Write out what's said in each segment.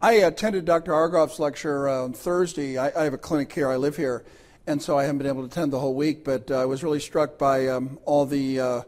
I attended Dr. Argoff's lecture uh, on Thursday. I, I, have a clinic here, I live here, and so I haven't been able to attend the whole week, but uh, I was really struck by um, all the uh,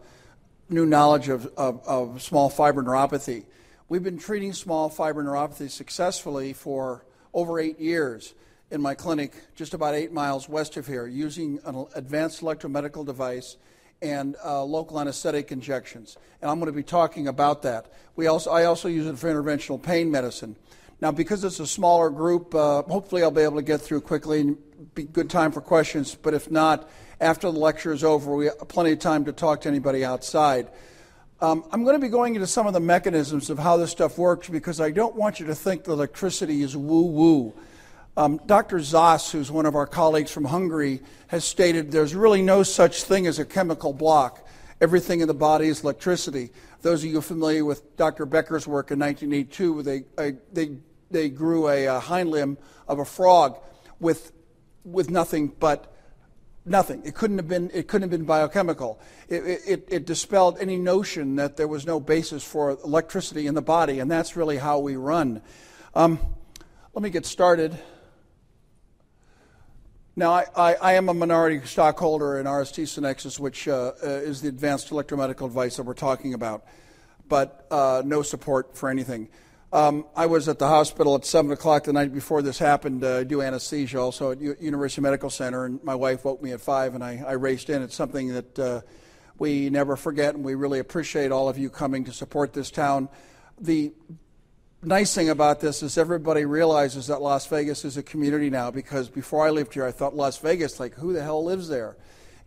new knowledge of, of, of, small fiber neuropathy. We've been treating small fiber neuropathy successfully for over eight years in my clinic, just about eight miles west of here, using an advanced electromedical device and uh, local anesthetic injections. And I'm going to be talking about that. We also, I also use it for interventional pain medicine. Now, because it's a smaller group, uh, hopefully I'll be able to get through quickly and be good time for questions. But if not, after the lecture is over, we have plenty of time to talk to anybody outside. Um, I'm going to be going into some of the mechanisms of how this stuff works because I don't want you to think the electricity is woo woo. Um, Dr. Szasz, who's one of our colleagues from Hungary, has stated there's really no such thing as a chemical block. Everything in the body is electricity. Those of you familiar with Dr. Becker's work in 1982, they, they they grew a, a hind limb of a frog with, with nothing but nothing. It couldn't have been, it couldn't have been biochemical. It, it, it, dispelled any notion that there was no basis for electricity in the body, and that's really how we run. Um, let me get started. Now, I, I, I, am a minority stockholder in RST Sanexas, which uh, uh, is the advanced electromedical device that we're talking about, but uh, no support for anything. Um, I was at the hospital at 7 o'clock the night before this happened. Uh, I do anesthesia also at U- University Medical Center, and my wife woke me at 5, and I, I raced in. It's something that uh, we never forget, and we really appreciate all of you coming to support this town. The nice thing about this is everybody realizes that Las Vegas is a community now, because before I lived here, I thought Las Vegas, like, who the hell lives there?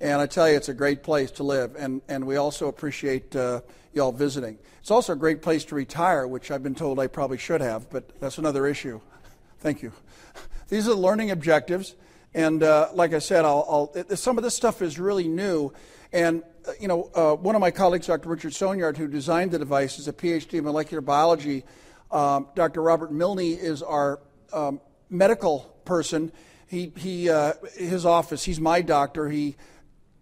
And I tell you, it's a great place to live, and, and we also appreciate uh, y'all visiting. It's also a great place to retire, which I've been told I probably should have, but that's another issue. Thank you. These are the learning objectives, and uh, like I said, I'll, I'll, some of this stuff is really new. And uh, you know, uh, one of my colleagues, Dr. Richard Sorgnard, who designed the device, is a PhD in molecular biology. Um, Dr. Robert Milne is our um, medical person. He, he, uh, his office. He's my doctor. He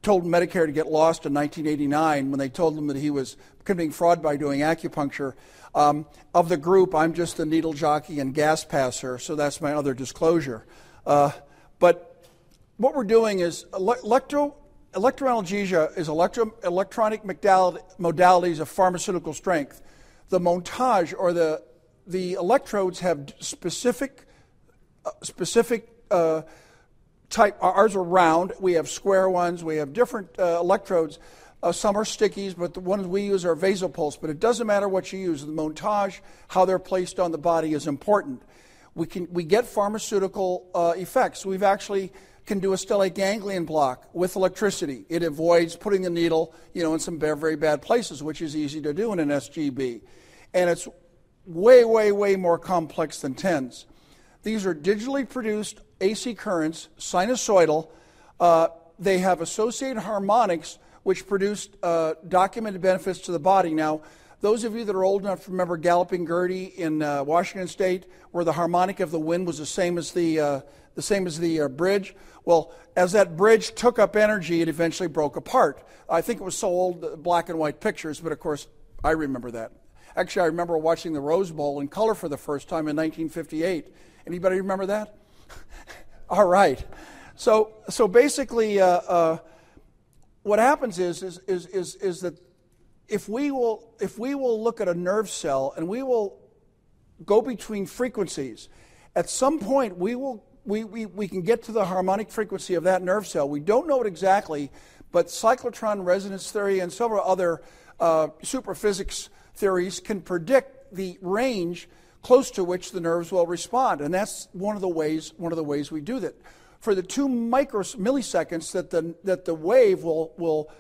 told Medicare to get lost in 1989 when they told him that he was committing fraud by doing acupuncture. Um, of the group, I'm just the needle jockey and gas passer, so that's my other disclosure. Uh, but what we're doing is electro, electroanalgesia is electro, electronic modalities of pharmaceutical strength. The montage or the, the electrodes have specific, uh, specific uh, type, ours are round. We have square ones. We have different uh, electrodes. Uh, some are stickies, but the ones we use are vasopulse. But it doesn't matter what you use. The montage, how they're placed on the body, is important. We can we get pharmaceutical uh, effects. We've actually can do a stellate ganglion block with electricity. It avoids putting the needle, you know, in some very bad places, which is easy to do in an SGB, and it's way, way, way more complex than TENS. These are digitally produced AC currents, sinusoidal. Uh, they have associated harmonics, which produce uh, documented benefits to the body. Now, those of you that are old enough to remember Galloping Gertie in uh, Washington State, where the harmonic of the wind was the same as the, uh, the, same as the uh, bridge, well, as that bridge took up energy, it eventually broke apart. I think it was so old, uh, black and white pictures, but of course, I remember that. Actually, I remember watching the Rose Bowl in color for the first time in 1958. Anybody remember that? All right. So, so basically, uh, uh, what happens is, is, is, is, is that if we, will, if we will look at a nerve cell and we will go between frequencies, at some point we, will, we, we, we can get to the harmonic frequency of that nerve cell. We don't know it exactly, but cyclotron resonance theory and several other uh, superphysics theories can predict the range close to which the nerves will respond. And that's one of the ways, one of the ways we do that. For the two micro milliseconds that the, that the wave will, will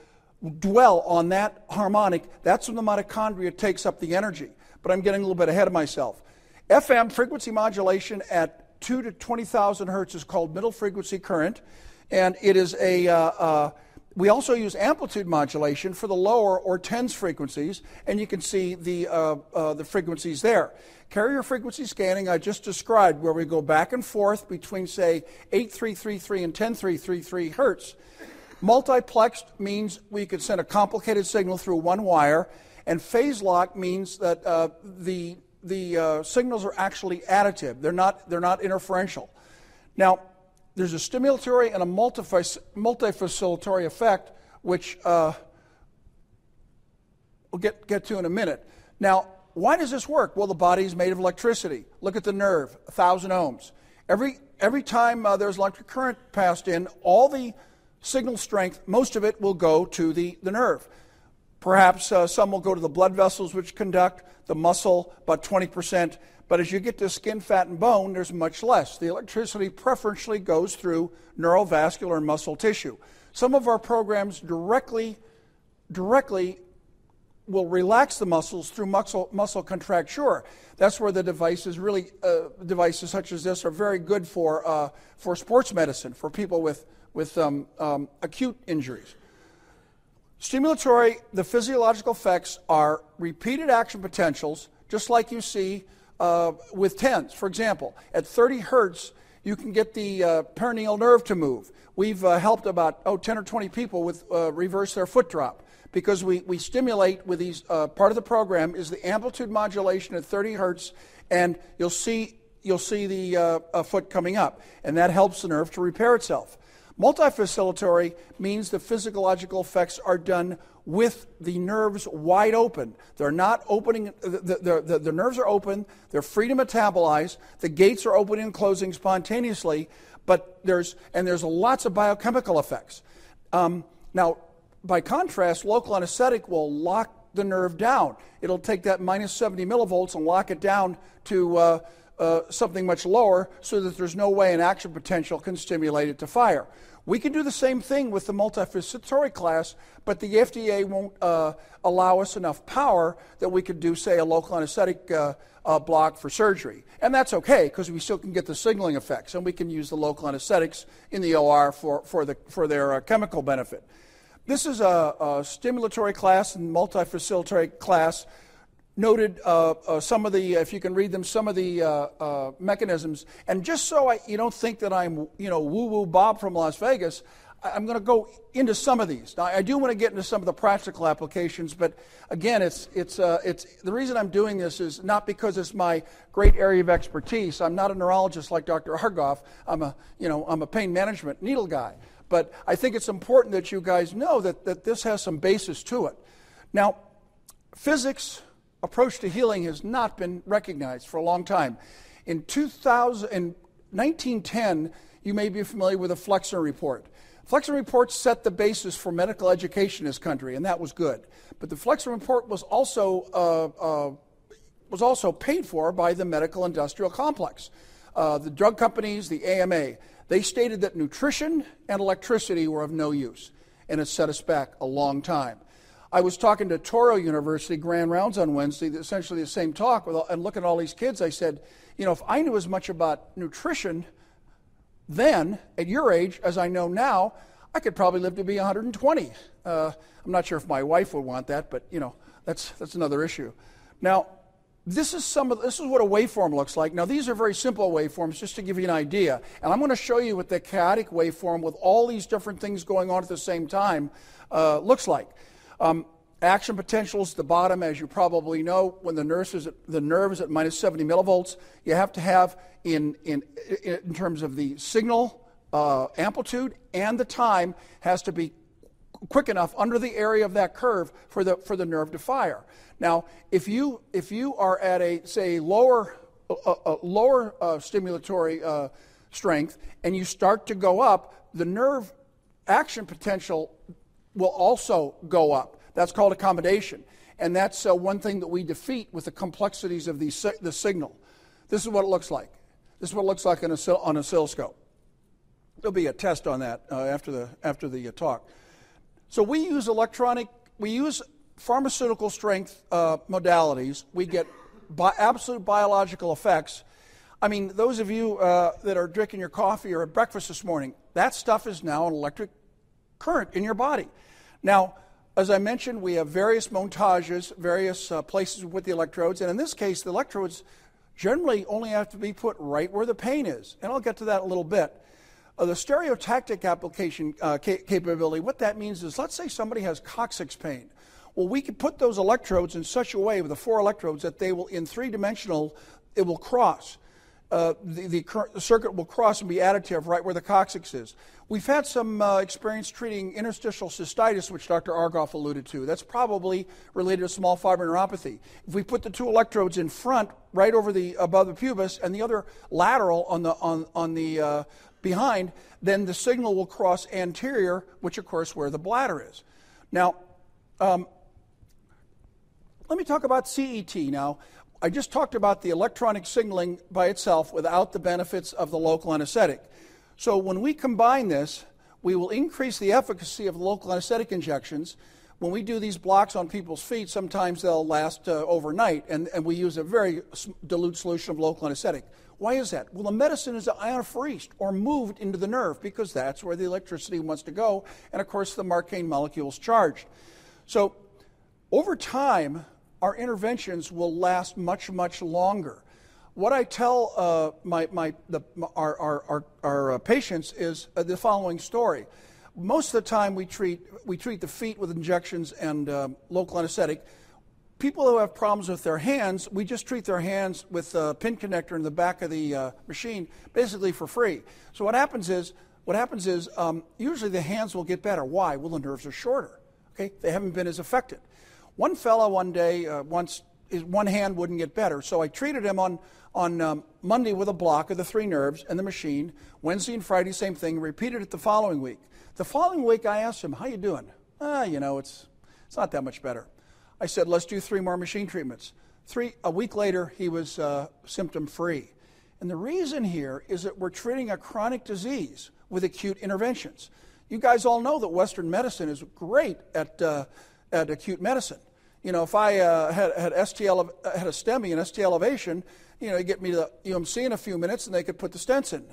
dwell on that harmonic, that's when the mitochondria takes up the energy. But I'm getting a little bit ahead of myself. FM, frequency modulation at 2 to 20,000 hertz, is called middle frequency current. And it is a, uh, uh, we also use amplitude modulation for the lower or TENS frequencies, and you can see the, uh, uh, the frequencies there. Carrier frequency scanning I just described, where we go back and forth between, say, 8333 and 10333 hertz. Multiplexed means we could send a complicated signal through one wire, and phase lock means that uh, the the uh, signals are actually additive. They're not, they're not interferential. Now, there's a stimulatory and a multifacilitatory effect, which uh, we'll get, get to in a minute. Now, why does this work? Well, the body is made of electricity. Look at the nerve, 1,000 ohms. Every, every time uh, there's electric current passed in, all the signal strength, most of it will go to the, the nerve. Perhaps uh, some will go to the blood vessels which conduct, the muscle, about 20%. But as you get to skin, fat, and bone, there's much less. The electricity preferentially goes through neurovascular and muscle tissue. Some of our programs directly, directly will relax the muscles through muscle, muscle contracture. That's where the devices really, uh, devices such as this are very good for, uh, for sports medicine, for people with, with um, um, acute injuries. Stimulatory, the physiological effects are repeated action potentials, just like you see uh, with TENS. For example, at 30 hertz, you can get the uh, peroneal nerve to move. We've uh, helped about oh, 10 or 20 people with uh, reverse their foot drop because we, we stimulate with these. Uh, part of the program is the amplitude modulation at 30 hertz, and you'll see you'll see the uh, foot coming up, and that helps the nerve to repair itself. Multifacilitatory means the physiological effects are done with the nerves wide open. They're not opening, the, the, the, the, nerves are open, they're free to metabolize, the gates are opening and closing spontaneously, but there's, and there's lots of biochemical effects. Um, now, by contrast, local anesthetic will lock the nerve down. It'll take that minus 70 millivolts and lock it down to uh, uh, something much lower so that there's no way an action potential can stimulate it to fire. We can do the same thing with the multifacilitatory class, but the FDA won't uh, allow us enough power that we could do, say, a local anesthetic uh, uh, block for surgery. And that's okay because we still can get the signaling effects, and we can use the local anesthetics in the OR for, for, the, for their uh, chemical benefit. This is a, a stimulatory class and multifacilitatory class noted uh, uh, some of the, if you can read them, some of the uh, uh mechanisms. And just so I, you don't think that I'm, you know, woo woo Bob from Las Vegas, I'm going to go into some of these. Now, I do want to get into some of the practical applications, but again, it's, it's, uh, it's, the reason I'm doing this is not because it's my great area of expertise. I'm not a neurologist like Dr. Argoff. I'm a, you know, I'm a pain management needle guy. But I think it's important that you guys know that, that this has some basis to it. Now, physics approach to healing has not been recognized for a long time. In, 2000, in 1910, you may be familiar with the Flexner Report. Flexner Report set the basis for medical education in this country, and that was good. But the Flexner Report was also, uh, uh, was also paid for by the medical industrial complex. Uh, the drug companies, the AMA, they stated that nutrition and electricity were of no use, and it set us back a long time. I was talking to Touro University Grand Rounds on Wednesday, essentially the same talk, with, and looking at all these kids, I said, you know, if I knew as much about nutrition then, at your age, as I know now, I could probably live to be 120. Uh, I'm not sure if my wife would want that, but, you know, that's, that's another issue. Now, this is some of this is what a waveform looks like. Now these are very simple waveforms, just to give you an idea. And I'm going to show you what the chaotic waveform with all these different things going on at the same time uh, looks like. Um, action potentials at the bottom, as you probably know, when the, nurse is at, the nerve is at minus 70 millivolts, you have to have, in, in, in terms of the signal uh, amplitude and the time, has to be quick enough under the area of that curve for the, for the nerve to fire. Now, if you, if you are at a, say, lower, a lower uh, stimulatory uh, strength and you start to go up, the nerve action potential will also go up. That's called accommodation. And that's uh, one thing that we defeat with the complexities of the, the signal. This is what it looks like. This is what it looks like on, a, on oscilloscope. There'll be a test on that uh, after the, after the uh, talk. So we use electronic, we use pharmaceutical strength uh, modalities. We get bi- absolute biological effects. I mean, those of you uh, that are drinking your coffee or at breakfast this morning, that stuff is now an electric current in your body. Now, as I mentioned, we have various montages, various uh, places with the electrodes, and in this case, the electrodes generally only have to be put right where the pain is. And I'll get to that a little bit. Uh, the stereotactic application uh, ca- capability, what that means is let's say somebody has coccyx pain. Well, we can put those electrodes in such a way with the four electrodes that they will, in three dimensional, it will cross. Uh, the, the, circuit will cross and be additive right where the coccyx is. We've had some uh, experience treating interstitial cystitis, which Dr. Argoff alluded to. That's probably related to small fiber neuropathy. If we put the two electrodes in front, right over the above the pubis, and the other lateral on the on on the uh, behind, then the signal will cross anterior, which of course where the bladder is. Now, um, let me talk about CET now. I just talked about the electronic signaling by itself without the benefits of the local anesthetic. So when we combine this, we will increase the efficacy of local anesthetic injections. When we do these blocks on people's feet, sometimes they'll last uh, overnight, and, and we use a very dilute solution of local anesthetic. Why is that? Well, the medicine is ionophorese or moved into the nerve because that's where the electricity wants to go, and of course the marcaine molecule is charged. So over time, our interventions will last much, much longer. What I tell uh, my, my, the, our, our, our, our uh, patients is uh, the following story. Most of the time, we treat, we treat the feet with injections and uh, local anesthetic. People who have problems with their hands, we just treat their hands with a pin connector in the back of the uh, machine, basically for free. So what happens is, what happens is, um, usually the hands will get better. Why? Well, the nerves are shorter. Okay, they haven't been as affected. One fellow one day, uh, once his one hand wouldn't get better, so I treated him on, on um, Monday with a block of the three nerves and the machine. Wednesday and Friday, same thing. Repeated it the following week. The following week, I asked him, "How you doing?" Ah, you know, it's it's not that much better. I said, "Let's do three more machine treatments." Three a week later, he was uh, symptom free. And the reason here is that we're treating a chronic disease with acute interventions. You guys all know that Western medicine is great at uh, at acute medicine. You know, if I uh, had, had, ST ele- had a STEMI and ST elevation, you know, you get me to the UMC in a few minutes and they could put the stents in.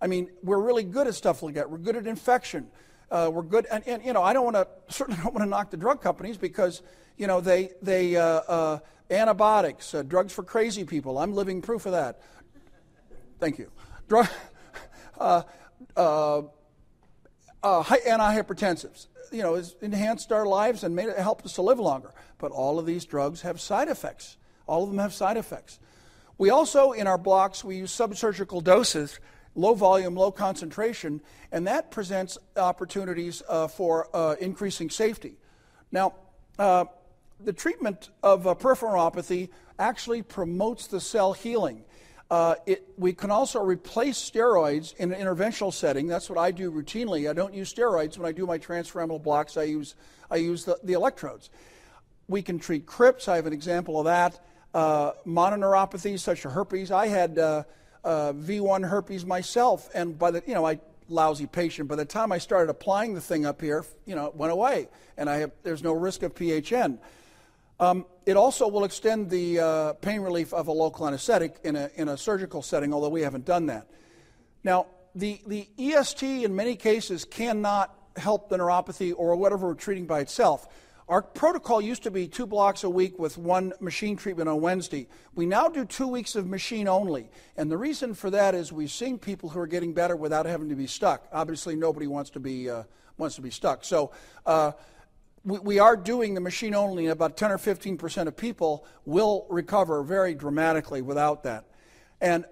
I mean, we're really good at stuff like that. We're good at infection. Uh, we're good, and, and, you know, I don't want to certainly don't want to knock the drug companies because you know they they uh, uh, antibiotics, uh, drugs for crazy people. I'm living proof of that. Thank you. Drug, uh, antihypertensives you know, has enhanced our lives and made it helped us to live longer. But all of these drugs have side effects. All of them have side effects. We also, in our blocks, we use subsurgical doses, low volume, low concentration, and that presents opportunities uh, for uh, increasing safety. Now, uh, the treatment of uh, peripheral neuropathy actually promotes the cell healing. Uh, it, we can also replace steroids in an interventional setting. That's what I do routinely. I don't use steroids when I do my transforaminal blocks. I use, I use the, the electrodes. We can treat crypts. I have an example of that. Uh, mononeuropathies such as herpes. I had uh, uh V1 herpes myself, and by the you know I lousy patient. By the time I started applying the thing up here, you know, it went away, and I have, there's no risk of PHN. Um, it also will extend the uh, pain relief of a local anesthetic in a, in a surgical setting, although we haven't done that. Now, the, the EST in many cases cannot help the neuropathy or whatever we're treating by itself. Our protocol used to be two blocks a week with one machine treatment on Wednesday. We now do two weeks of machine only. And the reason for that is we're seeing people who are getting better without having to be stuck. Obviously, nobody wants to be, uh, wants to be stuck. So, uh, we, we are doing the machine only, and about 10 or 15 percent of people will recover very dramatically without that. And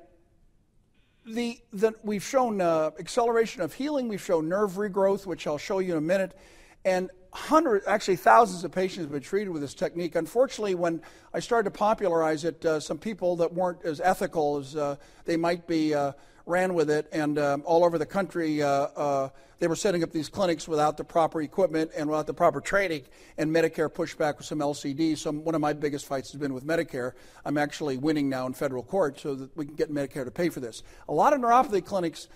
the, the, we've shown uh, acceleration of healing, we've shown nerve regrowth, which I'll show you in a minute, and hundreds, actually thousands of patients have been treated with this technique. Unfortunately, when I started to popularize it, uh, some people that weren't as ethical as uh, they might be uh, ran with it, and um, all over the country, uh, uh, they were setting up these clinics without the proper equipment and without the proper training, and Medicare pushed back with some LCDs. So one of my biggest fights has been with Medicare. I'm actually winning now in federal court so that we can get Medicare to pay for this. A lot of neuropathy clinics,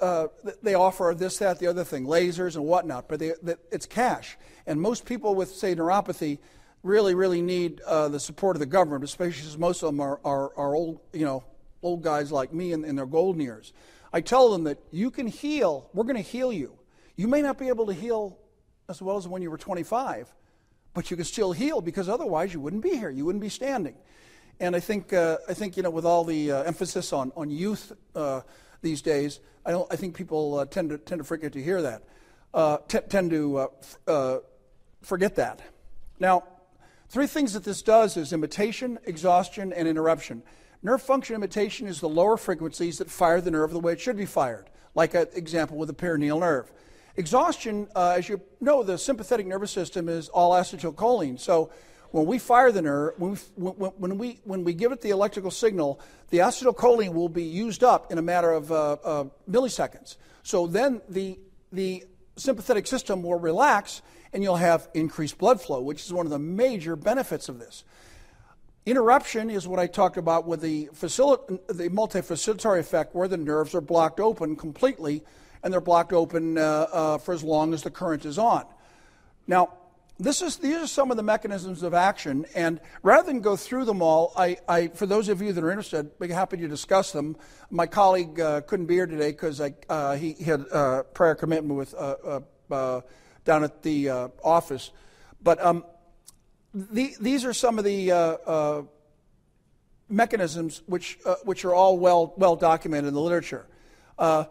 uh, they offer this, that, the other thing, lasers and whatnot, but they, they, it's cash. And most people with, say, neuropathy really, really need uh, the support of the government, especially since most of them are, are, are old, you know, old guys like me in, in their golden years. I tell them that you can heal, we're going to heal you. You may not be able to heal as well as when you were 25, but you can still heal because otherwise you wouldn't be here. You wouldn't be standing. And I think, uh, I think you know, with all the uh, emphasis on, on youth uh, these days, I, don't, I think people uh, tend, to, tend to forget to hear that, uh, t- tend to uh, f- forget that. Now, three things that this does is imitation, exhaustion, and interruption. Nerve function imitation is the lower frequencies that fire the nerve the way it should be fired, like an example with the peroneal nerve. Exhaustion, uh, as you know, the sympathetic nervous system is all acetylcholine. So when we fire the nerve, when we, when, we, when we give it the electrical signal, the acetylcholine will be used up in a matter of uh, uh, milliseconds. So then the, the sympathetic system will relax and you'll have increased blood flow, which is one of the major benefits of this. Interruption is what I talked about with the, facil- the multifacilitary effect, where the nerves are blocked open completely, and they're blocked open uh, uh, for as long as the current is on. Now, this is, these are some of the mechanisms of action, and rather than go through them all, I, I for those of you that are interested, be happy to discuss them. My colleague uh, couldn't be here today because uh, he, he, had uh, prior commitment with uh, down at the office, but. Um, the, these are some of the uh, uh, mechanisms which, uh, which are all well, well documented in the literature. Uh,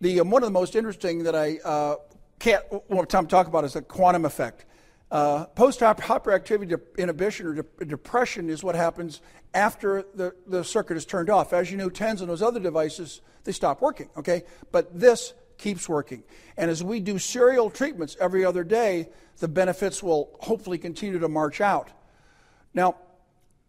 the, um, one of the most interesting that I uh, can't want to talk about is the quantum effect. Uh, Post hyperactivity inhibition or de- depression is what happens after the, the circuit is turned off. As you know, TENS and those other devices, they stop working, okay? But this keeps working. And as we do serial treatments every other day, the benefits will hopefully continue to march out. Now,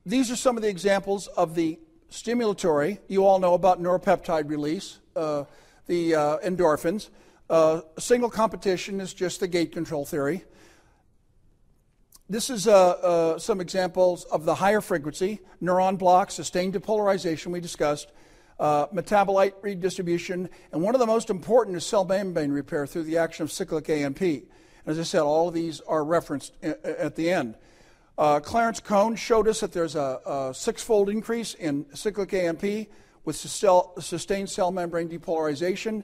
these are some of the examples of the stimulatory. You all know about neuropeptide release, uh, the uh, endorphins. Uh, single competition is just the gate control theory. This is uh, uh, some examples of the higher frequency neuron block, sustained depolarization we discussed, uh, metabolite redistribution, and one of the most important is cell membrane repair through the action of cyclic AMP. And As I said, all of these are referenced at the end. Uh, Clarence Cone showed us that there's a, a six-fold increase in cyclic AMP with sustained cell membrane depolarization.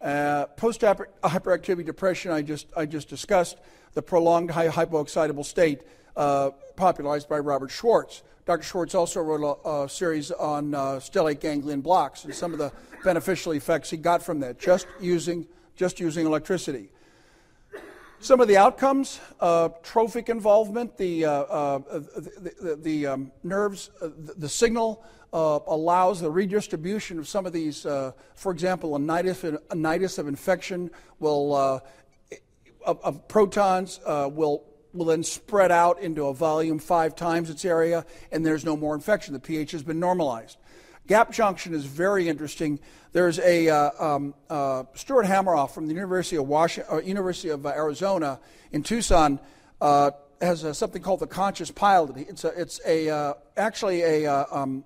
Uh, Post-hyperactivity depression, I just, I just discussed, the prolonged hypoexcitable state uh, popularized by Robert Schwartz. Dr. Schwartz also wrote a, a series on uh, stellate ganglion blocks and some of the beneficial effects he got from that, just using, just using electricity. Some of the outcomes uh, trophic involvement, the, uh, uh, the, the, the um, nerves, uh, the, signal uh, allows the redistribution of some of these. For example, a nidus, a nidus of infection will, of, of, protons will, will then spread out into a volume five times its area, and there's no more infection. The pH has been normalized. Gap junction is very interesting. There's a uh, um, uh, Stuart Hameroff from the University of Washington, uh, University of Arizona in Tucson uh, has something called the conscious pilot. It's a, it's a uh, actually a uh, um,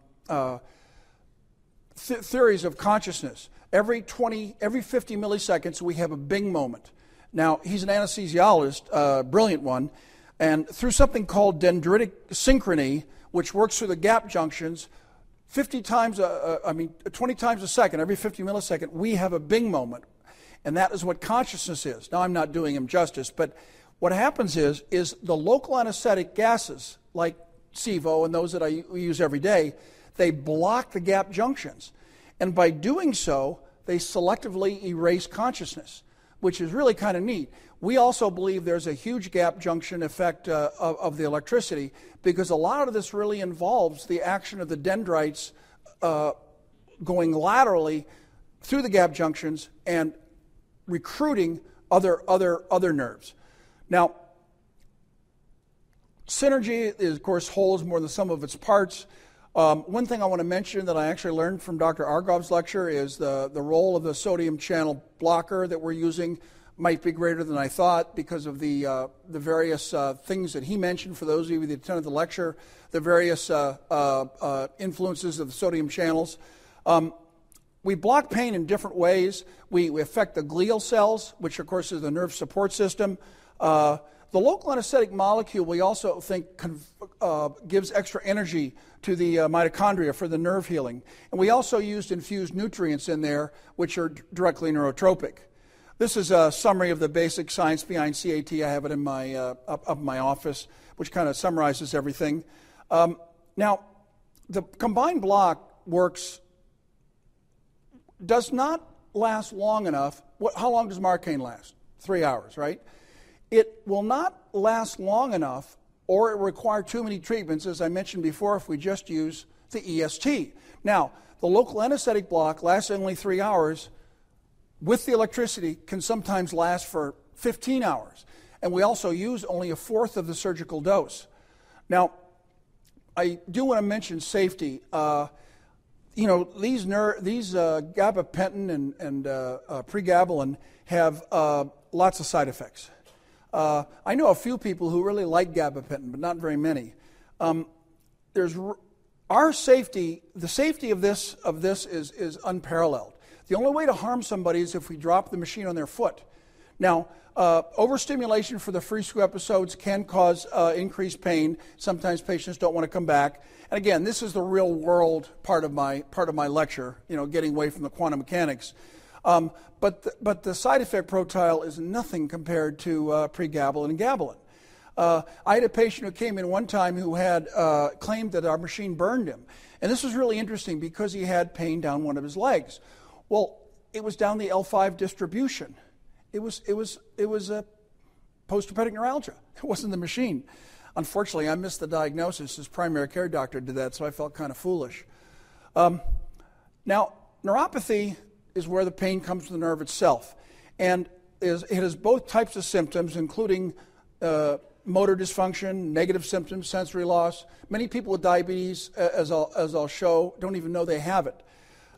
th- theories of consciousness. Every 20, every 50 milliseconds, we have a Bing moment. Now he's an anesthesiologist, a brilliant one, and through something called dendritic synchrony, which works through the gap junctions 50 times, a, a, I mean, 20 times a second, every 50 millisecond, we have a bing moment. And that is what consciousness is. Now, I'm not doing him justice, but what happens is, is the local anesthetic gases, like sevo and those that I use every day, they block the gap junctions. And by doing so, they selectively erase consciousness, which is really kind of neat. We also believe there's a huge gap junction effect uh, of, of, the electricity because a lot of this really involves the action of the dendrites uh, going laterally through the gap junctions and recruiting other, other, other nerves. Now, synergy is, of course, holds more than the sum of its parts. Um, one thing I want to mention that I actually learned from Dr. Argoff's lecture is the, the role of the sodium channel blocker that we're using might be greater than I thought because of the, uh, the various uh, things that he mentioned. For those of you that attended the lecture, the various uh, uh, uh influences of the sodium channels. Um, we block pain in different ways. We, we, affect the glial cells, which of course is the nerve support system. Uh, the local anesthetic molecule we also think gives extra energy to the mitochondria for the nerve healing. And we also used infused nutrients in there, which are directly neurotropic. This is a summary of the basic science behind CET. I have it in my uh, up, up my office, which kind of summarizes everything. Um, now, the combined block works does not last long enough. What, how long does Marcaine last? Three hours, right? It will not last long enough or it require too many treatments, as I mentioned before, if we just use the EST. Now, the local anesthetic block lasts only three hours. With the electricity, can sometimes last for 15 hours. And we also use only a fourth of the surgical dose. Now, I do want to mention safety. Uh, you know, these, ner- these uh, gabapentin and, and uh, uh, pregabalin have uh, lots of side effects. Uh, I know a few people who really like gabapentin, but not very many. Um, there's our safety, the safety of this, of this is, is unparalleled. The only way to harm somebody is if we drop the machine on their foot. Now, uh, overstimulation for the free screw episodes can cause uh, increased pain. Sometimes patients don't want to come back. And again, this is the real world part of my part of my lecture. You know, getting away from the quantum mechanics. Um, but the, but the side effect profile is nothing compared to uh, pregabalin and gabalin. Uh, I had a patient who came in one time who had uh, claimed that our machine burned him. And this was really interesting because he had pain down one of his legs. Well, it was down the L5 distribution. It was, it was, it was a postherpetic neuralgia. It wasn't the machine. Unfortunately, I missed the diagnosis. His primary care doctor did that, so I felt kind of foolish. Um, now, neuropathy is where the pain comes from the nerve itself. And is, it has both types of symptoms, including uh, motor dysfunction, negative symptoms, sensory loss. Many people with diabetes, as I'll, as I'll show, don't even know they have it.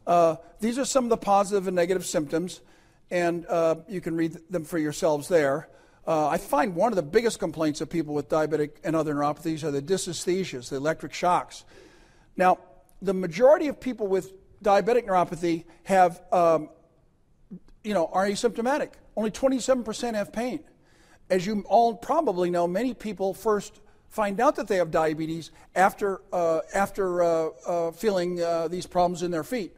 Uh, these are some of the positive and negative symptoms, and uh, you can read them for yourselves there. Uh, I find one of the biggest complaints of people with diabetic and other neuropathies are the dysesthesias, the electric shocks. Now, the majority of people with diabetic neuropathy have, um, you know, are asymptomatic. Only 27% have pain. As you all probably know, many people first find out that they have diabetes after, uh, after uh, uh, feeling uh, these problems in their feet.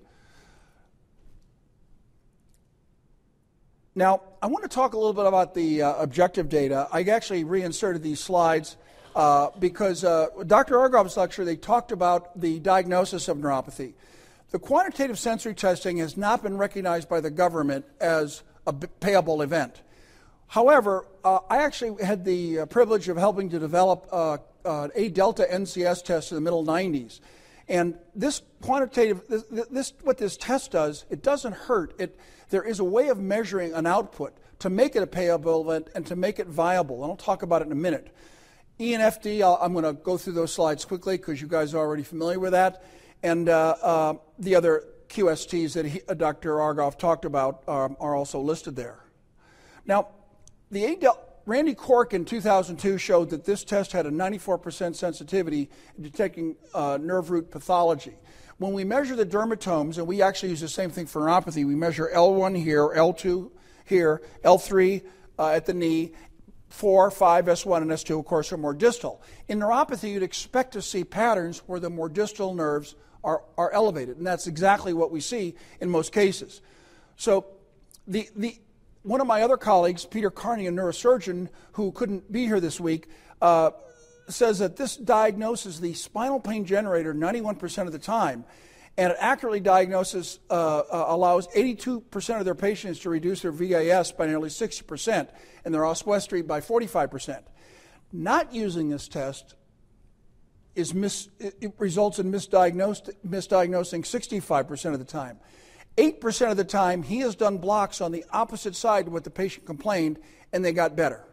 Now, I want to talk a little bit about the uh, objective data. I actually reinserted these slides uh, because Dr. Argoff's lecture, they talked about the diagnosis of neuropathy. The quantitative sensory testing has not been recognized by the government as a payable event. However, uh, I actually had the uh, privilege of helping to develop uh, uh a delta NCS test in the middle 90s. And this quantitative, this, this, what this test does, it doesn't hurt. It, there is a way of measuring an output to make it a payable event and to make it viable. And I'll talk about it in a minute. ENFD, i am going to go through those slides quickly because you guys are already familiar with that. And uh, uh, the other QSTs that he, uh, Dr. Argoff talked about um, are also listed there. Now, the Randy Cork in 2002 showed that this test had a 94% sensitivity in detecting uh, nerve root pathology. When we measure the dermatomes, and we actually use the same thing for neuropathy, we measure L1 here, L2 here, L3 uh, at the knee, 4, 5, S1, and S2, of course, are more distal. In neuropathy, you'd expect to see patterns where the more distal nerves are, are elevated. And that's exactly what we see in most cases. So, the, the, one of my other colleagues, Peter Carney, a neurosurgeon who couldn't be here this week, uh, says that this diagnoses the spinal pain generator 91% of the time. And it accurately diagnoses, uh, uh, allows 82% of their patients to reduce their VAS by nearly 60% and their oswestry by 45%. Not using this test is mis- it results in misdiagnosing 65% of the time. 8% of the time, he has done blocks on the opposite side of what the patient complained, and they got better.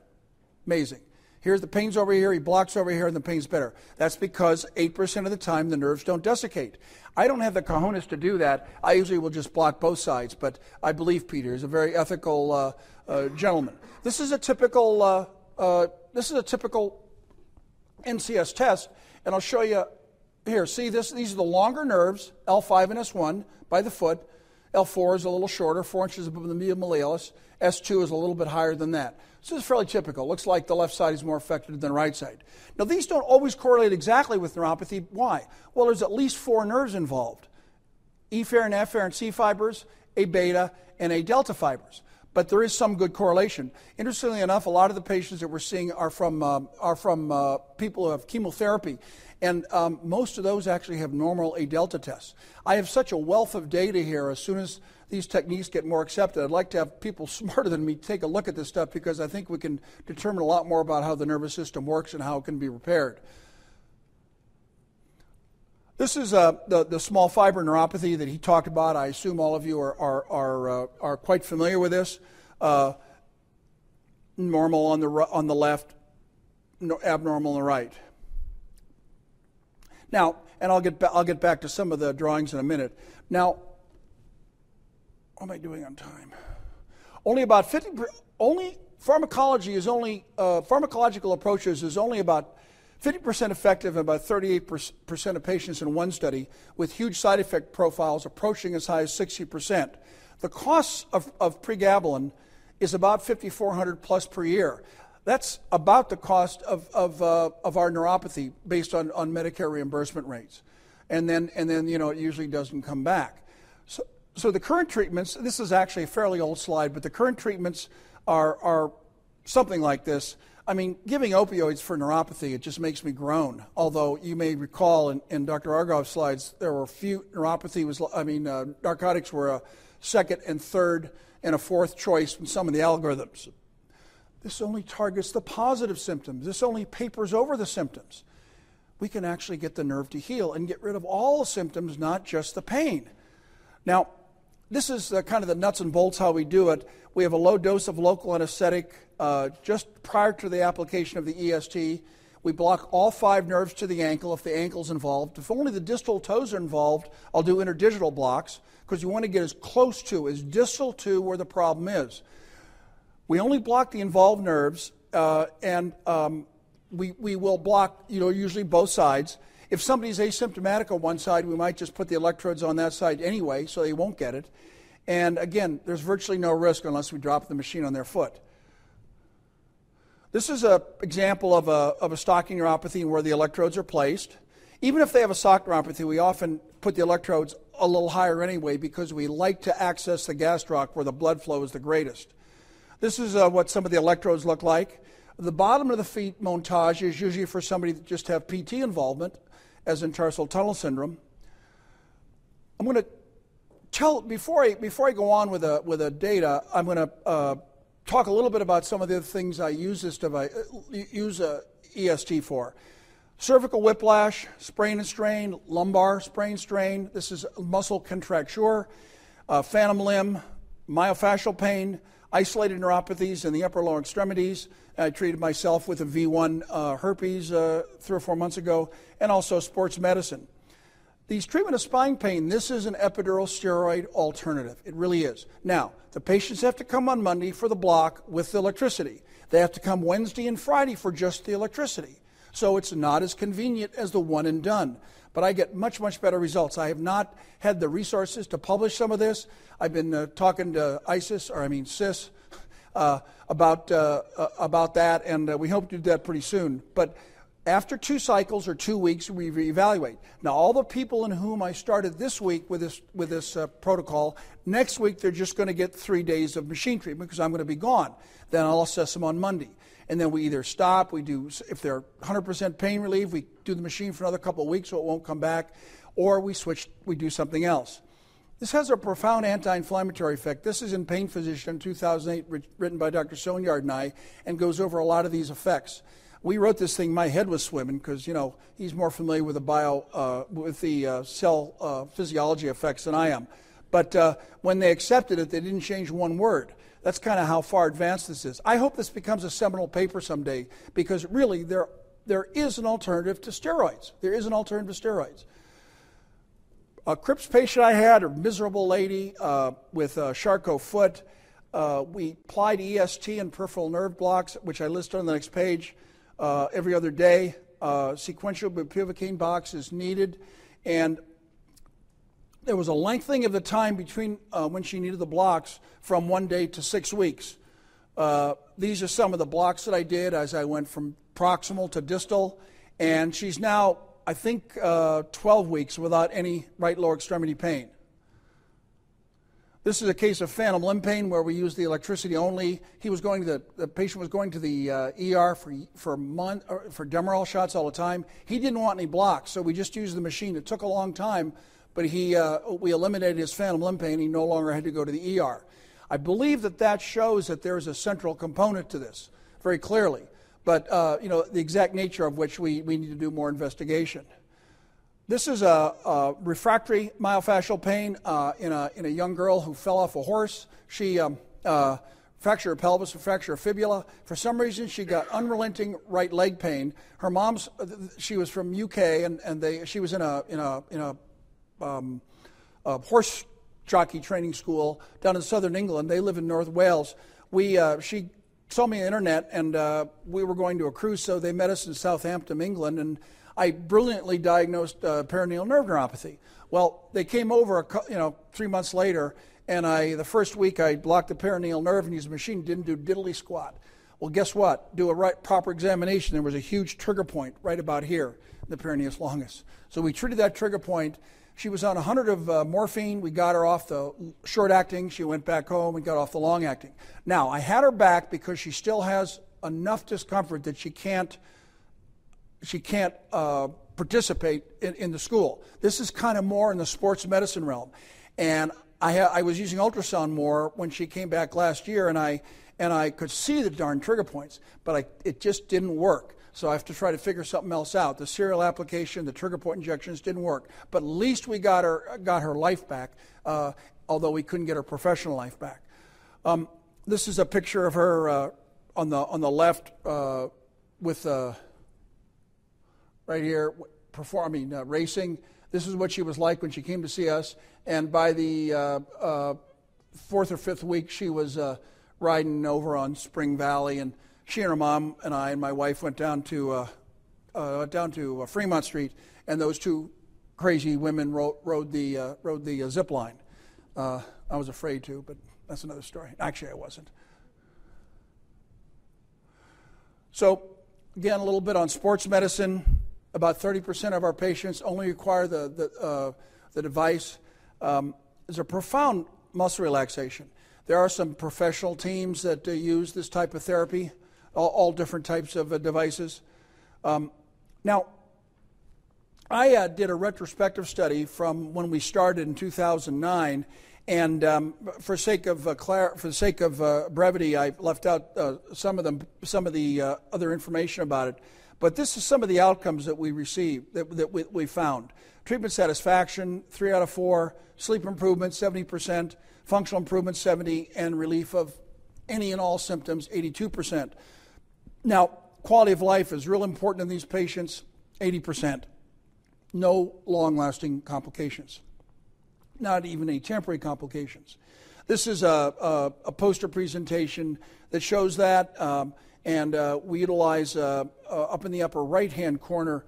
Amazing. Here's the pain's over here, he blocks over here, and the pain's better. That's because 8% of the time the nerves don't desiccate. I don't have the cojones to do that. I usually will just block both sides, but I believe Peter is a very ethical uh, uh, gentleman. This is a typical, uh, uh this is a typical NCS test, and I'll show you here. See this? These are the longer nerves, L5 and S1 by the foot. L4 is a little shorter, four inches above the medial malleolus. S2 is a little bit higher than that. So this is fairly typical. Looks like the left side is more affected than the right side. Now, these don't always correlate exactly with neuropathy. Why? Well, there's at least four nerves involved E afferent, afferent C fibers, A beta, and A delta fibers. But there is some good correlation. Interestingly enough, a lot of the patients that we're seeing are from, uh, are from uh, people who have chemotherapy, and um, most of those actually have normal A delta tests. I have such a wealth of data here. As soon as these techniques get more accepted, I'd like to have people smarter than me take a look at this stuff because I think we can determine a lot more about how the nervous system works and how it can be repaired. This is uh, the, the small fiber neuropathy that he talked about. I assume all of you are, are, are, uh, are quite familiar with this. Uh, normal on the, on the left, abnormal on the right. Now, and I'll get, ba- I'll get back to some of the drawings in a minute. Now, what am I doing on time? Only about 50, only pharmacology is only, uh, pharmacological approaches is only about 50% effective in about 38% of patients in one study, with huge side effect profiles approaching as high as 60%. The cost of, of pregabalin is about 5,400 plus per year. That's about the cost of, of, uh, of our neuropathy based on, on Medicare reimbursement rates. And then, and then, you know, it usually doesn't come back. So, so the current treatments, this is actually a fairly old slide, but the current treatments are, are something like this. I mean, giving opioids for neuropathy, it just makes me groan. Although you may recall in, in Dr. Argoff's slides, there were few, neuropathy was, I mean, uh, narcotics were a second and third and a fourth choice in some of the algorithms. This only targets the positive symptoms. This only papers over the symptoms. We can actually get the nerve to heal and get rid of all the symptoms, not just the pain. Now, this is uh, kind of the nuts and bolts how we do it. We have a low dose of local anesthetic uh, just prior to the application of the EST. We block all five nerves to the ankle if the ankle's involved. If only the distal toes are involved, I'll do interdigital blocks because you want to get as close to, as distal to where the problem is. We only block the involved nerves, uh, and um, we, we will block, you know, usually both sides. If somebody's asymptomatic on one side, we might just put the electrodes on that side anyway, so they won't get it. And again, there's virtually no risk unless we drop the machine on their foot. This is an example of a, of a stocking neuropathy where the electrodes are placed. Even if they have a sock neuropathy, we often put the electrodes a little higher anyway because we like to access the gastroc where the blood flow is the greatest. This is uh, what some of the electrodes look like. The bottom of the feet montage is usually for somebody that just have PT involvement, as in tarsal tunnel syndrome. I'm going to tell before I before I go on with a with a data, I'm going to uh, talk a little bit about some of the things I use this device, uh, use a EST for. Cervical whiplash, sprain and strain, lumbar sprain strain. This is muscle contracture, uh, phantom limb, myofascial pain, isolated neuropathies in the upper lower extremities. I treated myself with a V1 uh, herpes uh, three or four months ago, and also sports medicine. These treatment of spine pain, this is an epidural steroid alternative. It really is. Now, the patients have to come on Monday for the block with the electricity. They have to come Wednesday and Friday for just the electricity. So it's not as convenient as the one and done. But I get much, much better results. I have not had the resources to publish some of this. I've been uh, talking to ISIS, or I mean CIS, uh, about, uh, uh, about that, and uh, we hope to do that pretty soon. But after two cycles or two weeks, we reevaluate. Now, all the people in whom I started this week with this, with this uh, protocol, next week they're just going to get three days of machine treatment because I'm going to be gone. Then I'll assess them on Monday. And then we either stop, we do, if they're 100% pain relief, we do the machine for another couple of weeks so it won't come back, or we switch, we do something else. This has a profound anti inflammatory effect. This is in Pain Physician 2008, written by Dr. Sorgnard and I, and goes over a lot of these effects we wrote this thing. My head was swimming because you know he's more familiar with the bio, uh, with the uh, cell uh, physiology effects than I am. But uh, when they accepted it, they didn't change one word. That's kind of how far advanced this is. I hope this becomes a seminal paper someday because really there there is an alternative to steroids. There is an alternative to steroids. A Crips patient I had, a miserable lady uh, with a Charcot foot. Uh, we applied EST and peripheral nerve blocks, which I list on the next page uh, every other day. Uh, sequential bupivacaine box is needed. And there was a lengthening of the time between uh, when she needed the blocks from one day to six weeks. Uh, these are some of the blocks that I did as I went from proximal to distal. And she's now, I think, uh, 12 weeks without any right lower extremity pain. This is a case of phantom limb pain where we use the electricity only. He was going to the, the patient was going to the uh, ER for for month, for Demerol shots all the time. He didn't want any blocks, so we just used the machine. It took a long time, but he uh, we eliminated his phantom limb pain. He no longer had to go to the ER. I believe that that shows that there is a central component to this very clearly, but uh, you know the exact nature of which we, we need to do more investigation. This is a, a refractory myofascial pain uh, in, a, in a young girl who fell off a horse. She um, uh, fractured her pelvis, a fractured her fibula. For some reason, she got unrelenting right leg pain. Her mom's, she was from UK, and, and they, she was in a, in a, in a, um, a horse jockey training school down in southern England. They live in North Wales. We, uh, she saw me on the internet, and uh, we were going to a cruise, so they met us in Southampton, England, and I brilliantly diagnosed uh, peroneal nerve neuropathy. Well, they came over, you know, three months later, and I the first week I blocked the peroneal nerve and used a machine, didn't do diddly squat. Well, guess what? Do a right, proper examination. There was a huge trigger point right about here, the peroneus longus. So we treated that trigger point. She was on 100 of uh, morphine. We got her off the short acting. She went back home and got off the long acting. Now, I had her back because she still has enough discomfort that she can't she can't uh, participate in, in, the school. This is kind of more in the sports medicine realm. And I, ha- I was using ultrasound more when she came back last year, and I, and I could see the darn trigger points, but I, it just didn't work. So I have to try to figure something else out. The serial application, the trigger point injections didn't work. But at least we got her, got her life back, uh, although we couldn't get her professional life back. Um, this is a picture of her uh, on, the, on the left uh, with uh, right here performing uh, racing. This is what she was like when she came to see us. And by the uh, fourth or fifth week, she was riding over on Spring Valley, and she and her mom and I and my wife went down to uh, uh, down to Fremont Street, and those two crazy women rode, rode the rode the zip line. I was afraid to, but that's another story. Actually, I wasn't. So, again, a little bit on sports medicine. About 30% of our patients only require the, the, uh, the device. Um, a profound muscle relaxation. There are some professional teams that uh, use this type of therapy, all, all different types of uh, devices. Um, now, I uh, did a retrospective study from when we started in 2009, and um, for sake of uh, clar- for the sake of uh, brevity, I left out uh, some of them, some of the other information about it. But this is some of the outcomes that we received, that, that we, we found. Treatment satisfaction, three out of four. Sleep improvement, 70%. Functional improvement, 70 and relief of any and all symptoms, 82%. Now, quality of life is real important in these patients, 80%. No long lasting complications, not even any temporary complications. This is a, a, a poster presentation that shows that. Um, and uh, we utilize uh, uh, up in the upper right hand corner.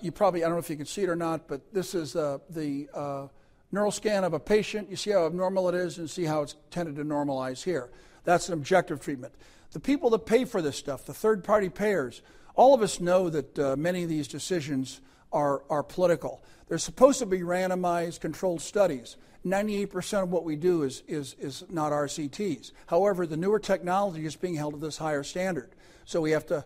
you probably I don't know if you can see it or not, but this is uh, the uh, neural scan of a patient. You see how abnormal it is, and see how it's tended to normalize here. That's an objective treatment. The people that pay for this stuff, the third party payers, all of us know that uh, many of these decisions are, are political. They're supposed to be randomized, controlled studies. 98% of what we do is, is, is not RCTs. However, the newer technology is being held to this higher standard. So we have to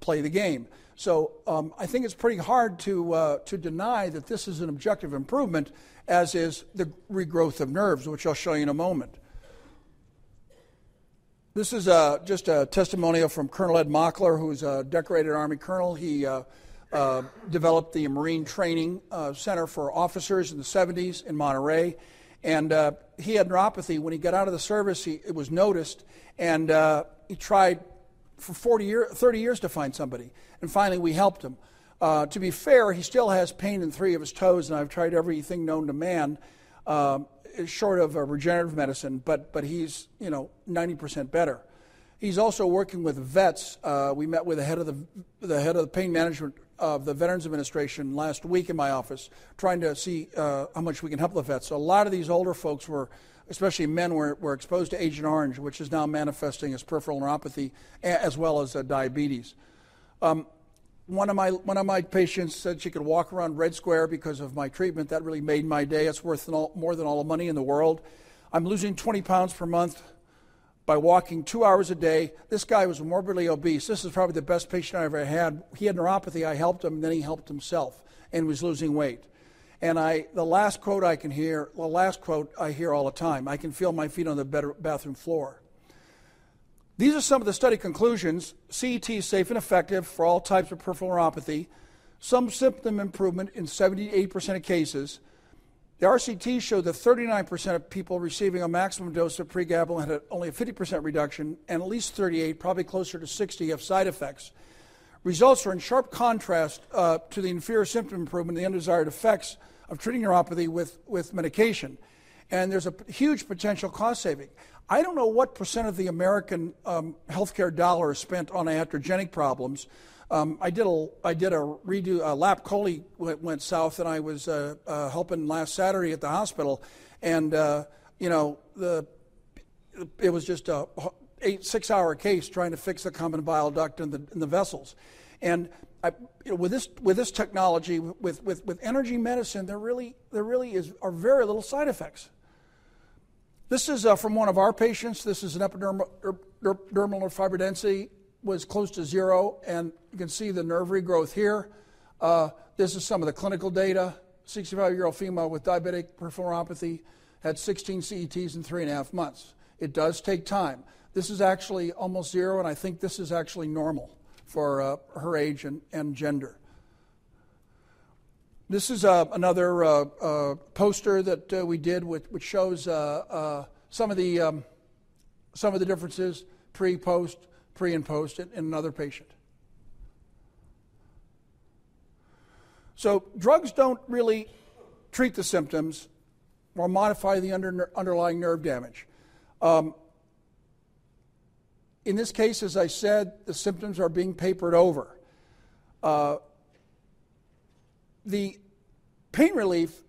play the game. So um, I think it's pretty hard to, uh, to deny that this is an objective improvement, as is the regrowth of nerves, which I'll show you in a moment. This is uh, just a testimonial from Colonel Ed Mockler, who's a decorated Army colonel. He uh, uh, developed the Marine Training uh, Center for Officers in the 70s in Monterey. And uh, he had neuropathy. When he got out of the service, he, it was noticed, and uh, he tried for 40 year, 30 years to find somebody. And finally, we helped him. To be fair, he still has pain in three of his toes, and I've tried everything known to man, um, short of regenerative medicine, but, but he's, you know, 90% better. He's also working with vets. Uh, we met with the head of the, the head of the pain management of the Veterans Administration last week in my office, trying to see uh, how much we can help the vets. So a lot of these older folks were, especially men, were, were exposed to Agent Orange, which is now manifesting as peripheral neuropathy as well as uh, diabetes. Um, one of my one of my patients said she could walk around Red Square because of my treatment. That really made my day. It's worth all, more than all the money in the world. I'm losing 20 pounds per month by walking two hours a day. This guy was morbidly obese. This is probably the best patient I ever had. He had neuropathy. I helped him, and then he helped himself and was losing weight. And I, the last quote I can hear, the last quote I hear all the time, I can feel my feet on the bathroom floor. These are some of the study conclusions. CET is safe and effective for all types of peripheral neuropathy. Some symptom improvement in 78% of cases. The RCT showed that 39% of people receiving a maximum dose of pregabalin had only a 50% reduction, and at least 38, probably closer to 60, have side effects. Results are in sharp contrast uh, to the inferior symptom improvement and the undesired effects of treating neuropathy with, with medication. And there's a huge potential cost saving. I don't know what percent of the American um, healthcare dollar is spent on iatrogenic problems. Um, I did a I did a redo. Uh, Lap Coley went, went, south, and I was uh, uh, helping last Saturday at the hospital, and uh, you know the it was just a eight six hour case trying to fix the common bile duct in the the vessels, and I, you know, with this with this technology with, with with energy medicine, there really there really is are very little side effects. This is uh, from one of our patients. This is an epidermal er, er, fiber density was close to zero, and you can see the nerve regrowth here. Uh, this is some of the clinical data. 65 year old female with diabetic peripheral neuropathy had 16 CETs in three and a half months. It does take time. This is actually almost zero, and I think this is actually normal for uh, her age and, and gender. This is uh, another uh, uh poster that uh, we did, with, which shows uh, some of the um, some of the differences pre, post, pre, and post in, in another patient. So drugs don't really treat the symptoms or modify the under, underlying nerve damage. Um, in this case, as I said, the symptoms are being papered over. Uh, the pain relief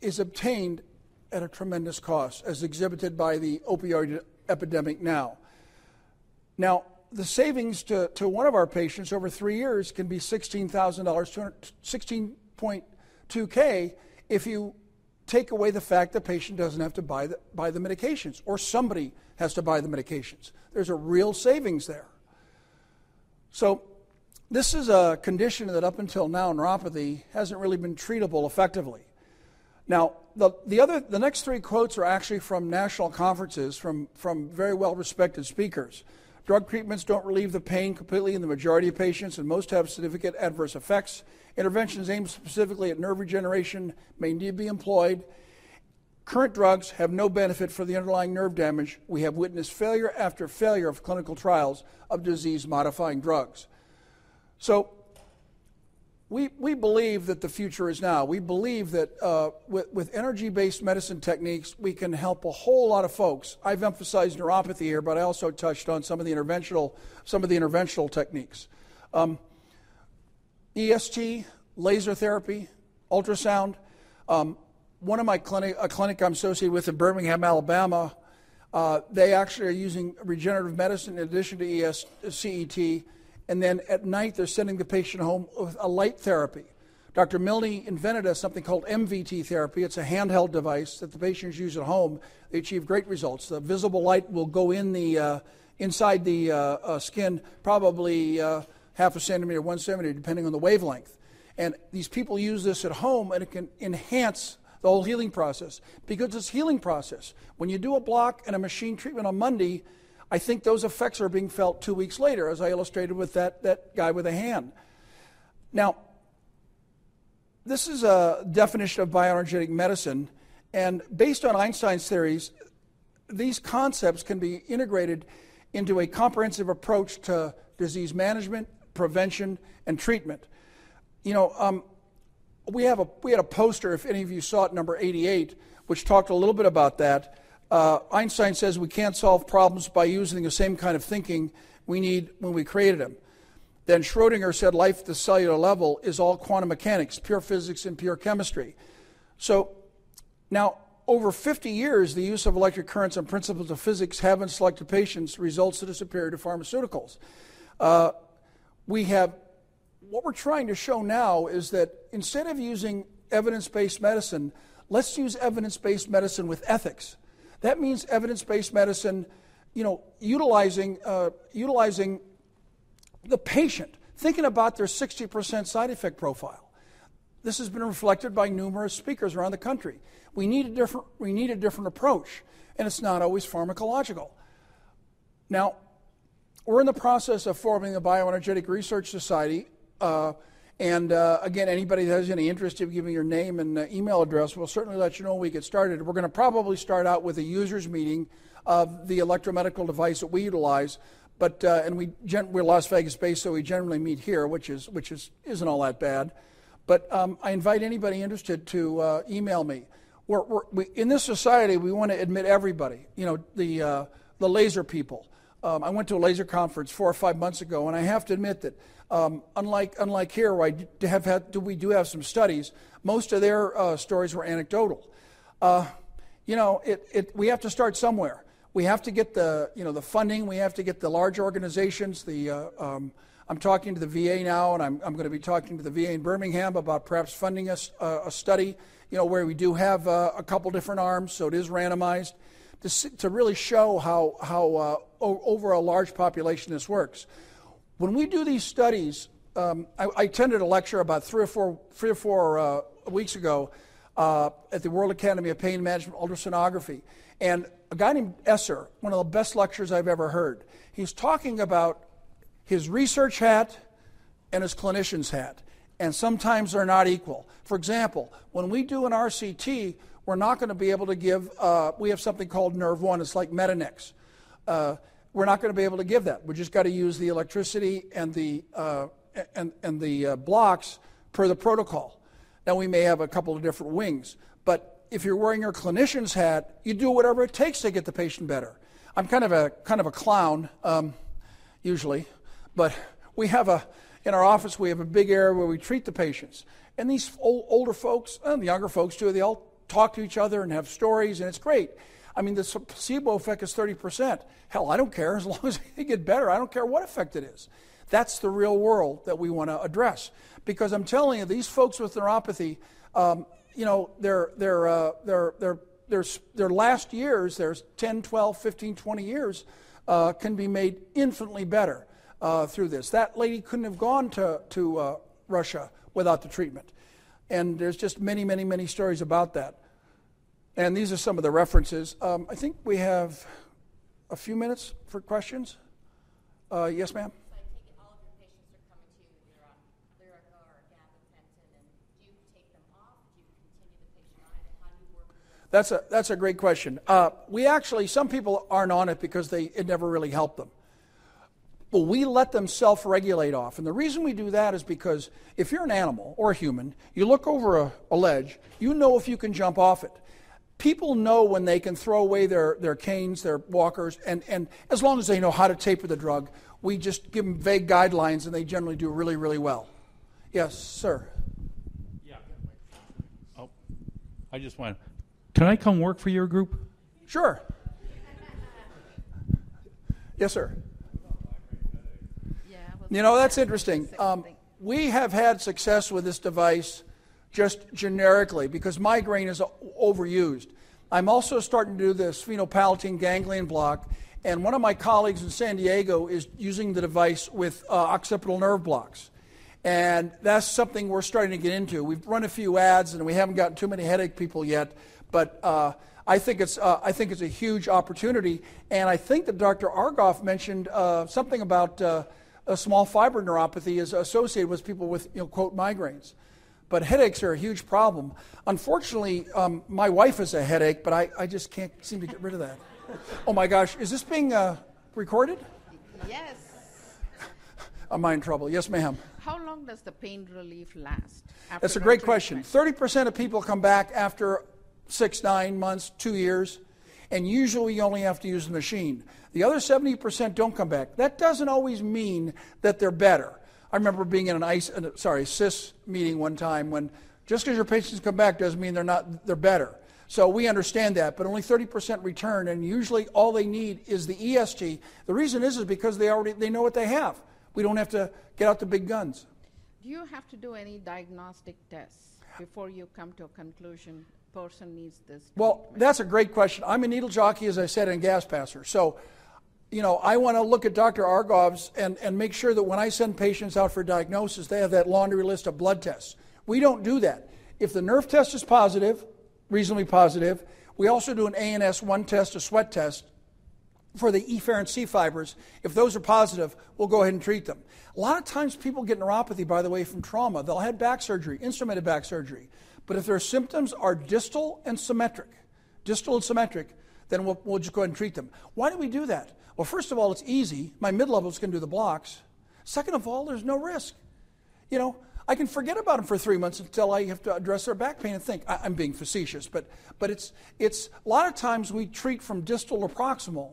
is obtained at a tremendous cost, as exhibited by the opioid epidemic now. Now, the savings to, to one of our patients over three years can be $16,000, 16.2K, if you take away the fact the patient doesn't have to buy the, buy the medications, or somebody has to buy the medications. There's a real savings there. So, this is a condition that up until now, neuropathy hasn't really been treatable effectively. Now, the, the, other, the next three quotes are actually from national conferences from, from very well respected speakers. Drug treatments don't relieve the pain completely in the majority of patients, and most have significant adverse effects. Interventions aimed specifically at nerve regeneration may need to be employed. Current drugs have no benefit for the underlying nerve damage. We have witnessed failure after failure of clinical trials of disease modifying drugs. So, we, we believe that the future is now. We believe that uh, with, with energy based medicine techniques, we can help a whole lot of folks. I've emphasized neuropathy here, but I also touched on some of the interventional, some of the interventional techniques. Um, EST, laser therapy, ultrasound. Um, one of my clinic, a clinic I'm associated with in Birmingham, Alabama, uh, they actually are using regenerative medicine in addition to ES, CET and then at night they're sending the patient home with a light therapy. Dr. Milne invented a, something called MVT therapy. It's a handheld device that the patients use at home. They achieve great results. The visible light will go in the uh, inside the uh, uh, skin, probably uh, half a centimeter, one centimeter, depending on the wavelength. And these people use this at home, and it can enhance the whole healing process because it's healing process. When you do a block and a machine treatment on Monday, I think those effects are being felt two weeks later, as I illustrated with that, that guy with a hand. Now, this is a definition of bioenergetic medicine, and based on Einstein's theories, these concepts can be integrated into a comprehensive approach to disease management, prevention, and treatment. You know, um, we have a we had a poster, if any of you saw it, number 88, which talked a little bit about that. Uh, Einstein says we can't solve problems by using the same kind of thinking we need when we created them. Then Schrodinger said life at the cellular level is all quantum mechanics, pure physics, and pure chemistry. So now, over 50 years, the use of electric currents and principles of physics have in selected patients results that are superior to pharmaceuticals. Uh, we have what we're trying to show now is that instead of using evidence based medicine, let's use evidence based medicine with ethics. That means evidence-based medicine, you know, utilizing, uh, utilizing the patient, thinking about their 60% side effect profile. This has been reflected by numerous speakers around the country. We need a different, we need a different approach, and it's not always pharmacological. Now, we're in the process of forming the Bioenergetic Research Society. Uh, and uh, again, anybody that has any interest in giving your name and uh, email address, we'll certainly let you know when we get started. We're going to probably start out with a users meeting of the electromedical device that we utilize. But uh, and we gen- we're Las Vegas based, so we generally meet here, which is which is isn't all that bad. But um, I invite anybody interested to uh, email me. We're, we're, we, in this society, we want to admit everybody. You know, the uh, the laser people. Um, I went to a laser conference four or five months ago, and I have to admit that um, unlike, unlike here, where I have had, we do have some studies, most of their uh, stories were anecdotal. Uh, you know, it, it, we have to start somewhere. We have to get the, you know, the funding. We have to get the large organizations. The, uh, um, I'm talking to the VA now, and I'm, I'm going to be talking to the VA in Birmingham about perhaps funding a, a study, you know, where we do have uh, a couple different arms, so it is randomized, to, to really show how, how uh, over a large population this works. When we do these studies, um, I, I, attended a lecture about three or four, three or four uh, weeks ago uh, at the World Academy of Pain Management Ultrasonography. And a guy named Esser, one of the best lectures I've ever heard, he's talking about his research hat and his clinician's hat. And sometimes they're not equal. For example, when we do an RCT, we're not going to be able to give, uh, we have something called Nerve 1, it's like Metanx. Uh, we're not going to be able to give that. We just got to use the electricity and the, uh, and, and the uh, blocks per the protocol. Now, we may have a couple of different wings, but if you're wearing your clinician's hat, you do whatever it takes to get the patient better. I'm kind of a, kind of a clown, um, usually, but we have a, in our office, we have a big area where we treat the patients. And these old, older folks, and the younger folks too, they all talk to each other and have stories, and it's great. I mean, the placebo effect is 30%. Hell, I don't care as long as they get better. I don't care what effect it is. That's the real world that we want to address. Because I'm telling you, these folks with neuropathy, um, you know, their, their, uh, their, their, their, last years, their 10, 12, 15, 20 years, uh, can be made infinitely better uh, through this. That lady couldn't have gone to, to uh, Russia without the treatment. And there's just many, many, many stories about that. And these are some of the references. Um, I think we have a few minutes for questions. Uh, yes, ma'am. That's a, that's a great question. Uh, we actually, some people aren't on it because they, it never really helped them. But we let them self regulate off. And the reason we do that is because if you're an animal or a human, you look over a, a ledge, you know if you can jump off it people know when they can throw away their, their canes, their walkers, and, and as long as they know how to taper the drug, we just give them vague guidelines and they generally do really, really well. Yes, sir. Yeah. Oh, I just want. Can I come work for your group? Sure. yes, sir. You know, that's interesting. Um, we have had success with this device just generically because migraine is overused. I'm also starting to do the sphenopalatine ganglion block, and one of my colleagues in San Diego is using the device with uh, occipital nerve blocks. And that's something we're starting to get into. We've run a few ads, and we haven't gotten too many headache people yet, but uh, I think it's uh, I think it's a huge opportunity. And I think that Dr. Argoff mentioned uh, something about uh, a small fiber neuropathy is associated with people with you know, quote migraines. But headaches are a huge problem. Unfortunately, um, my wife has a headache, but I, I just can't seem to get rid of that. Oh my gosh, is this being uh, recorded? Yes. Am I in trouble? Yes, ma'am. How long does the pain relief last? That's a great question. 30% of people come back after six, nine months, two years, and usually you only have to use the machine. The other 70% don't come back. That doesn't always mean that they're better. I remember being in an ICE, uh, sorry, CIS meeting one time when just because your patients come back doesn't mean they're not they're better. So we understand that, but only 30% return, and usually all they need is the EST. The reason is is because they already they know what they have. We don't have to get out the big guns. Do you have to do any diagnostic tests before you come to a conclusion person needs this? Well, treatment? that's a great question. I'm a needle jockey, as I said, and gas passer. So, you know, I want to look at Dr. Argoff's and, and make sure that when I send patients out for diagnosis, they have that laundry list of blood tests. We don't do that. If the nerve test is positive, reasonably positive, we also do an ANS1 test, a sweat test, for the efferent C fibers. If those are positive, we'll go ahead and treat them. A lot of times people get neuropathy, by the way, from trauma. They'll have back surgery, instrumented back surgery. But if their symptoms are distal and symmetric, distal and symmetric, then we'll, we'll just go ahead and treat them. Why do we do that? Well, first of all, it's easy. My mid levels can do the blocks. Second of all, there's no risk. You know, I can forget about them for three months until I have to address their back pain and think. I, am being facetious, but, but it's, it's a lot of times we treat from distal or proximal.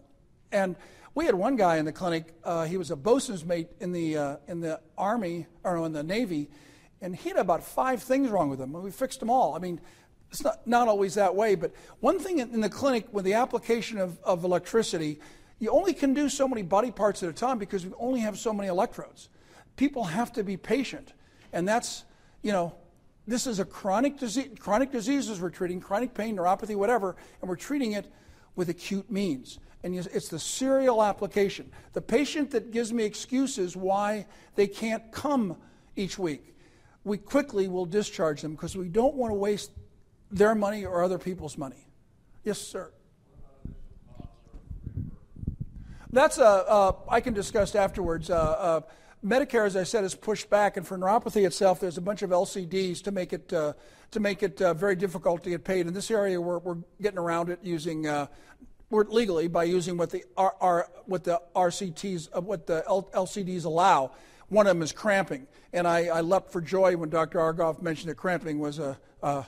And we had one guy in the clinic, uh, he was a bosun's mate in the, uh, in the Army, or in the Navy, and he had about five things wrong with him, and we fixed them all. I mean, it's not, not always that way, but one thing in the clinic with the application of, of electricity, you only can do so many body parts at a time because we only have so many electrodes. People have to be patient, and that's, you know, this is a chronic disease, chronic diseases we're treating, chronic pain, neuropathy, whatever, and we're treating it with acute means and it's the serial application. The patient that gives me excuses why they can't come each week, we quickly will discharge them because we don't want to waste their money or other people's money. Yes, sir. That's a, uh, I can discuss afterwards. Uh, uh, Medicare, as I said, is pushed back, and for neuropathy itself, there's a bunch of LCDs to make it uh, to make it uh, very difficult to get paid. In this area, we're, we're getting around it using uh, legally by using what the, R, R, what the RCTs, what the L, LCDs allow. One of them is cramping. And I, I leapt for joy when Dr. Argoff mentioned that cramping was a, a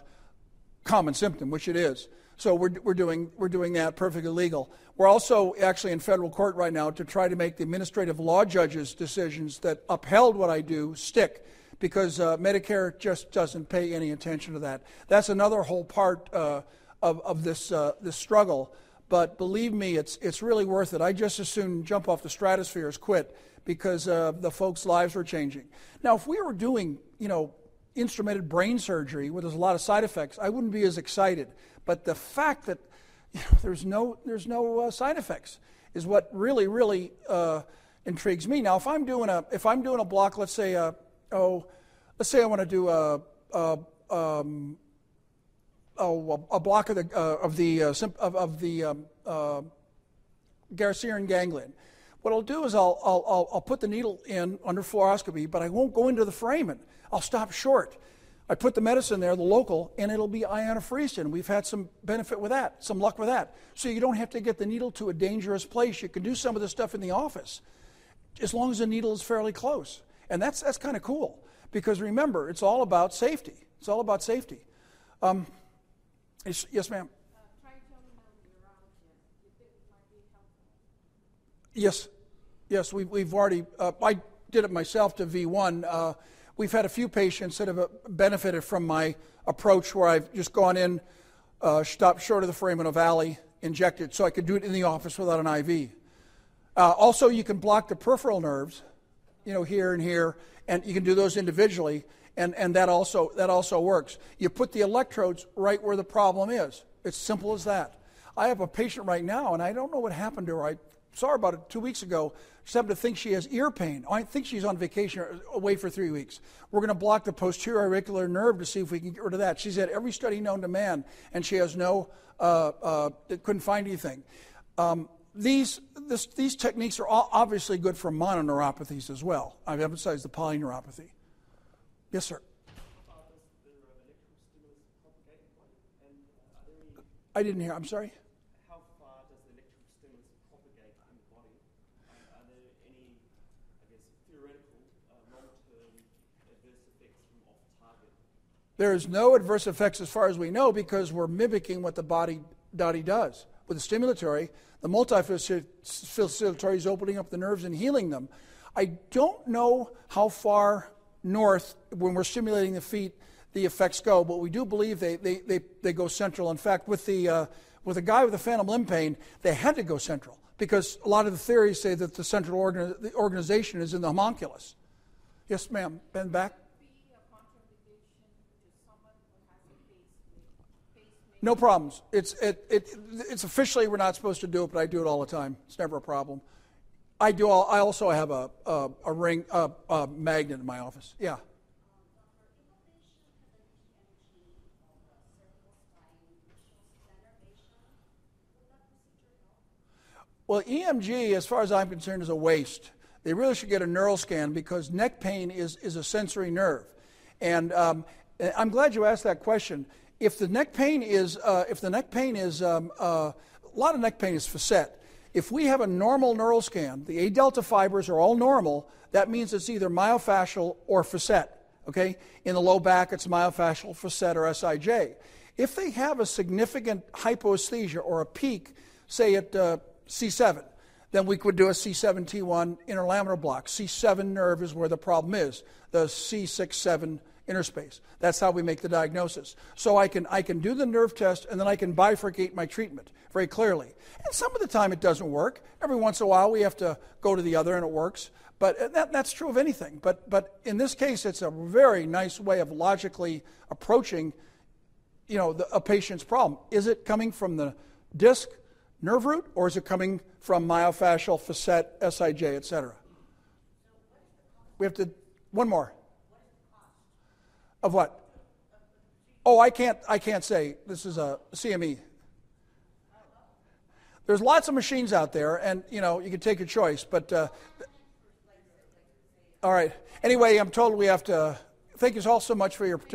common symptom, which it is. So we're, we're, doing, we're doing that perfectly legal. We're also actually in federal court right now to try to make the administrative law judges' decisions that upheld what I do stick because uh, Medicare just doesn't pay any attention to that. That's another whole part uh, of, of this, uh, this struggle but believe me, it's, it's really worth it. I just as soon jump off the stratosphere as quit because uh, the folks' lives were changing. Now, if we were doing, you know, instrumented brain surgery where there's a lot of side effects, I wouldn't be as excited. But the fact that you know, there's no, there's no uh, side effects is what really, really uh, intrigues me. Now, if I'm doing a, if I'm doing a block, let's say, uh, oh, let's say I want to do a, a um, oh, a block of the, uh, of the, uh, of, of, the um, uh, ganglion. What I'll do is I'll, I'll, I'll, put the needle in under fluoroscopy, but I won't go into the foramen. I'll stop short. I put the medicine there, the local, and it'll be ionophresin. We've had some benefit with that, some luck with that. So you don't have to get the needle to a dangerous place. You can do some of this stuff in the office as long as the needle is fairly close. And that's, that's kind of cool because remember, it's all about safety. It's all about safety. Um, Yes, yes ma'am. Yes, yes, we, we've already, uh, I did it myself to V1. Uh, we've had a few patients that have uh, benefited from my approach where I've just gone in, uh, stopped short of the foramen ovale, injected, so I could do it in the office without an IV. Uh, also, you can block the peripheral nerves, you know, here and here, and you can do those individually and, and that, also, that also works. You put the electrodes right where the problem is. It's simple as that. I have a patient right now, and I don't know what happened to her. I saw her about it two weeks ago. She happened to think she has ear pain. I think she's on vacation or away for three weeks. We're going to block the posterior auricular nerve to see if we can get rid of that. She's had every study known to man, and she has no, uh, uh, couldn't find anything. Um, these, this, these techniques are obviously good for mononeuropathies as well. I've emphasized the polyneuropathy. Yes, sir. I didn't hear. I'm sorry. How far does the electrical stimulus propagate in the body? are there any, I guess, theoretical uh, long-term adverse effects from off-target? There is no adverse effects as far as we know because we're mimicking what the body, body does. With the stimulatory, the multifacilitatory is opening up the nerves and healing them. I don't know how far north, when we're stimulating the feet, the effects go, but we do believe they, they, they, they go central. In fact, with the, uh, with a guy with a phantom limb pain, they had to go central because a lot of the theories say that the central organ, the organization is in the homunculus. Yes, ma'am. Ben back. No problems. It's, it, it, it's officially we're not supposed to do it, but I do it all the time. It's never a problem. I do. All, I also have a, a, a ring, a, a magnet in my office. Yeah. Well, EMG, as far as I'm concerned, is a waste. They really should get a neural scan because neck pain is, is a sensory nerve. And um, I'm glad you asked that question. If the neck pain is, uh, if the neck pain is, um, uh, a lot of neck pain is facet. If we have a normal neural scan, the A delta fibers are all normal, that means it's either myofascial or facet. Okay? In the low back, it's myofascial, facet, or SIJ. If they have a significant hypoesthesia or a peak, say at uh, C7, then we could do a C7T1 interlaminar block. C7 nerve is where the problem is, the C6-7 interspace. That's how we make the diagnosis. So I can, I can do the nerve test and then I can bifurcate my treatment very clearly. And some of the time it doesn't work. Every once in a while we have to go to the other and it works. But uh, that, that's true of anything. But, but in this case, it's a very nice way of logically approaching you know, the, a patient's problem. Is it coming from the disc, nerve root, or is it coming from myofascial, facet, SIJ, et cetera? We have to, one more. Of what? Oh, I can't, I can't say. This is a CME. There's lots of machines out there, and, you know, you can take your choice, but, uh, all right. Anyway, I'm told we have to, thank you all so much for your participation.